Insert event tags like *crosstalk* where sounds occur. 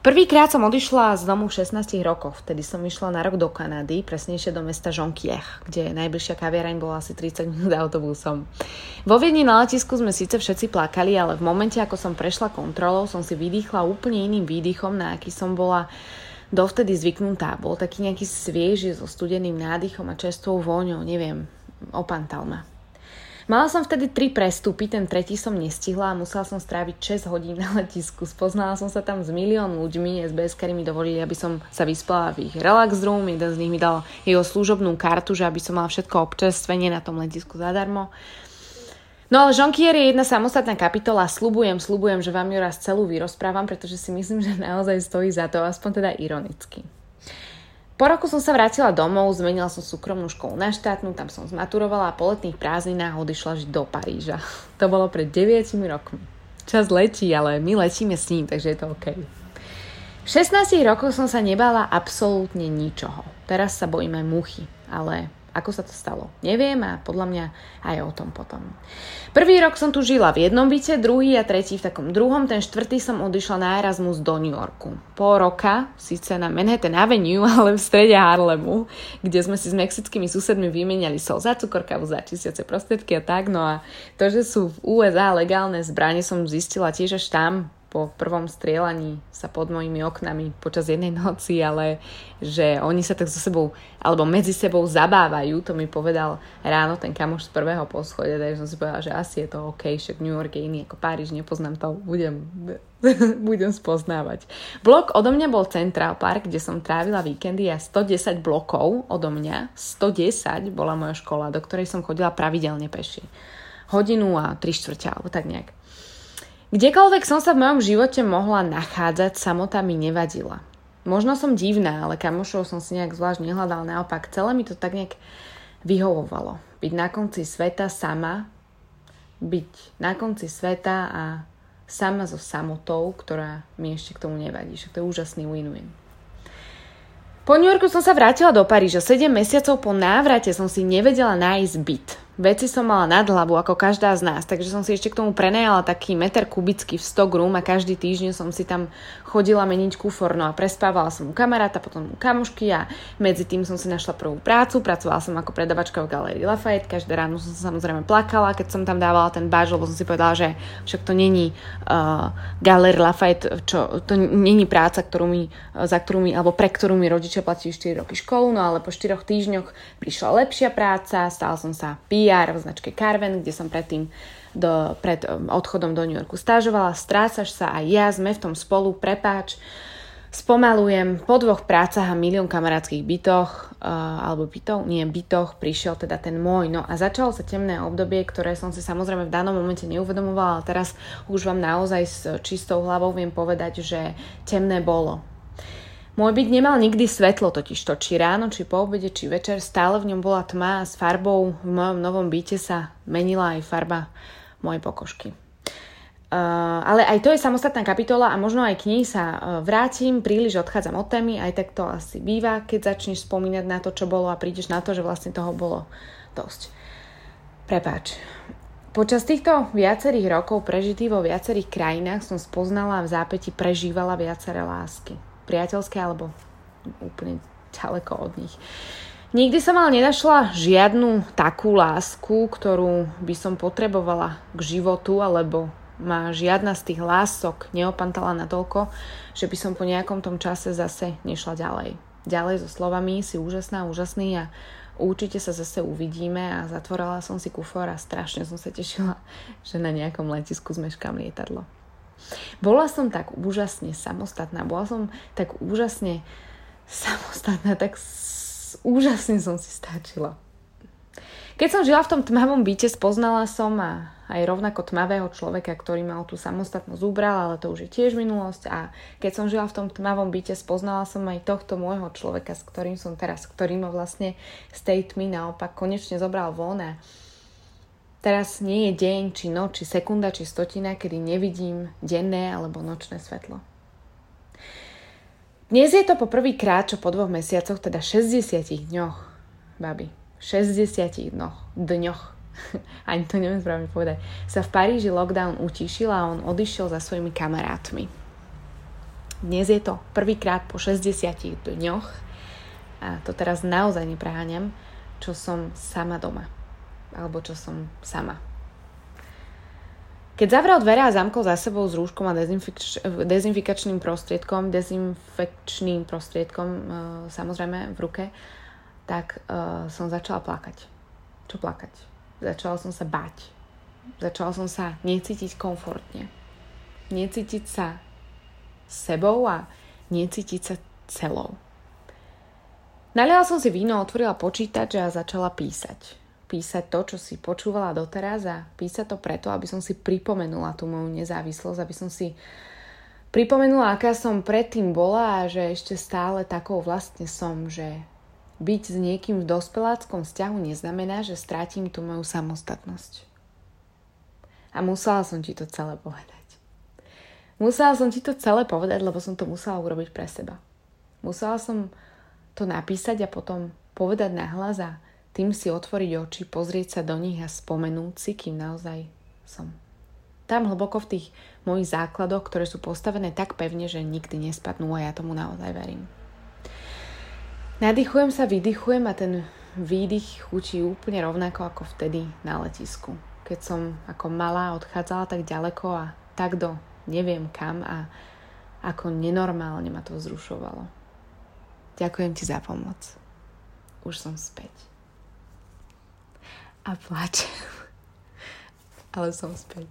Prvýkrát som odišla z domu v 16 rokoch. Vtedy som išla na rok do Kanady, presnejšie do mesta Jonquier, kde najbližšia kaviareň bola asi 30 minút autobusom. Vo Viedni na letisku sme síce všetci plakali, ale v momente, ako som prešla kontrolou, som si vydýchla úplne iným výdychom, na aký som bola dovtedy zvyknutá. Bol taký nejaký svieži so studeným nádychom a čerstvou vôňou, neviem, opantal. Mala som vtedy tri prestupy, ten tretí som nestihla a musela som stráviť 6 hodín na letisku. Spoznala som sa tam s milión ľuďmi, SBS, ktorí mi dovolili, aby som sa vyspala v ich relax room. Jeden z nich mi dal jeho služobnú kartu, že aby som mala všetko občerstvenie na tom letisku zadarmo. No ale Jonquier je jedna samostatná kapitola. Slubujem, slubujem, že vám ju raz celú vyrozprávam, pretože si myslím, že naozaj stojí za to, aspoň teda ironicky. Po roku som sa vrátila domov, zmenila som súkromnú školu na štátnu, tam som zmaturovala a po letných prázdninách odišla žiť do Paríža. *laughs* To bolo pred 9 rokmi. Čas letí, ale my letíme s ním, takže je to OK. V 16 rokoch som sa nebala absolútne ničoho. Teraz sa bojím aj muchy, ale ako sa to stalo? Neviem a podľa mňa aj o tom potom. Prvý rok som tu žila v jednom byte, druhý a tretí v takom druhom, ten štvrtý som odišla na Erasmus do New Yorku. Pol roka, síce na Manhattan Avenue, *laughs* ale v strede Harlemu, kde sme si s mexickými susedmi vymieniali sol za cukorkavu, za čistiace prostriedky a tak. No a to, že sú v USA legálne zbranie, som zistila tiež až tam, po prvom strieľaní sa pod mojimi oknami počas jednej *laughs* noci, ale že oni sa tak so sebou, alebo medzi sebou zabávajú, to mi povedal ráno ten kamoš z prvého poschodia, takže som si povedala, že asi je to OK, však New York je iný ako Paríž, nepoznám to, budem, *laughs* budem spoznávať. Blok odo mňa bol Central Park, kde som trávila víkendy a 110 blokov odo mňa, 110 bola moja škola, do ktorej som chodila pravidelne peši. Hodinu a tri štvrťa, alebo tak nejak. Kdekoľvek som sa v mojom živote mohla nachádzať, samota mi nevadila. Možno som divná, ale kamošov som si nejak zvlášť nehľadal, naopak celé mi to tak nejak vyhovovalo. Byť na konci sveta sama, byť na konci sveta a sama so samotou, ktorá mi ešte k tomu nevadí. Však to je úžasný win-win. Po New Yorku som sa vrátila do Paríža. 7 mesiacov po návrate som si nevedela nájsť byt. Veci som mala nad hlavu, ako každá z nás, takže som si ešte k tomu prenajala taký meter kubický v 100 room a každý týždeň som si tam chodila meniť kufor. No a prespávala som u kamaráta, potom u kamošky a medzi tým som si našla prvú prácu. Pracovala som ako predavačka v Galerii Lafayette. Každé ráno som sa samozrejme plakala, keď som tam dávala ten báž, lebo som si povedala, že však to není uh, Galerie Lafayette, čo, to není práca, ktorú mi, za ktorú mi, alebo pre ktorú mi rodičia platili 4 roky školu, no ale po 4 týždňoch prišla lepšia práca, stala som sa PR PR v značke Carven, kde som predtým do, pred um, odchodom do New Yorku stážovala. Strácaš sa aj ja, sme v tom spolu, prepáč. Spomalujem, po dvoch prácach a milión kamarátskych bytoch, uh, alebo bytov, nie bytoch, prišiel teda ten môj. No a začalo sa temné obdobie, ktoré som si samozrejme v danom momente neuvedomovala, ale teraz už vám naozaj s čistou hlavou viem povedať, že temné bolo. Môj byt nemal nikdy svetlo, totiž to či ráno, či po obede, či večer, stále v ňom bola tma a s farbou v mojom novom byte sa menila aj farba mojej pokožky. Uh, ale aj to je samostatná kapitola a možno aj k nej sa uh, vrátim, príliš odchádzam od témy, aj tak to asi býva, keď začneš spomínať na to, čo bolo a prídeš na to, že vlastne toho bolo dosť. Prepáč. Počas týchto viacerých rokov prežitých vo viacerých krajinách som spoznala a v zápäti prežívala viaceré lásky priateľské alebo úplne ďaleko od nich. Nikdy som ale nenašla žiadnu takú lásku, ktorú by som potrebovala k životu, alebo ma žiadna z tých lások neopantala natoľko, že by som po nejakom tom čase zase nešla ďalej. Ďalej so slovami si úžasná, úžasný a určite sa zase uvidíme a zatvorila som si kufor a strašne som sa tešila, že na nejakom letisku zmeškám lietadlo. Bola som tak úžasne samostatná, bola som tak úžasne samostatná, tak s- úžasne som si stačila. Keď som žila v tom tmavom byte, spoznala som a aj rovnako tmavého človeka, ktorý mal tú samostatnosť ubral, ale to už je tiež minulosť. A keď som žila v tom tmavom byte, spoznala som aj tohto môjho človeka, s ktorým som teraz, ktorý ma vlastne z tej tmy naopak konečne zobral von a Teraz nie je deň, či noc, či sekunda, či stotina, kedy nevidím denné alebo nočné svetlo. Dnes je to po prvý krát, čo po dvoch mesiacoch, teda 60 dňoch, babi, 60 dňoch, dňoch, *laughs* ani to neviem správne povedať, sa v Paríži lockdown utišil a on odišiel za svojimi kamarátmi. Dnes je to prvýkrát po 60 dňoch a to teraz naozaj nepreháňam, čo som sama doma. Alebo čo som sama. Keď zavrel dvere a zamkol za sebou s rúškom a dezinfikač- dezinfikačným prostriedkom, dezinfekčným prostriedkom e, samozrejme v ruke, tak e, som začala plakať. Čo plakať? Začala som sa báť. Začala som sa necítiť komfortne. Necítiť sa sebou a necítiť sa celou. Naliala som si víno, otvorila počítač a začala písať písať to, čo si počúvala doteraz a písať to preto, aby som si pripomenula tú moju nezávislosť, aby som si pripomenula, aká som predtým bola a že ešte stále takou vlastne som, že byť s niekým v dospeláckom vzťahu neznamená, že strátim tú moju samostatnosť. A musela som ti to celé povedať. Musela som ti to celé povedať, lebo som to musela urobiť pre seba. Musela som to napísať a potom povedať nahlas a tým si otvoriť oči, pozrieť sa do nich a spomenúť si, kým naozaj som. Tam hlboko v tých mojich základoch, ktoré sú postavené tak pevne, že nikdy nespadnú a ja tomu naozaj verím. Nadýchujem sa, vydychujem a ten výdych chutí úplne rovnako ako vtedy na letisku. Keď som ako malá odchádzala tak ďaleko a tak do neviem kam a ako nenormálne ma to vzrušovalo. Ďakujem ti za pomoc. Už som späť a plačem. Ale som späť.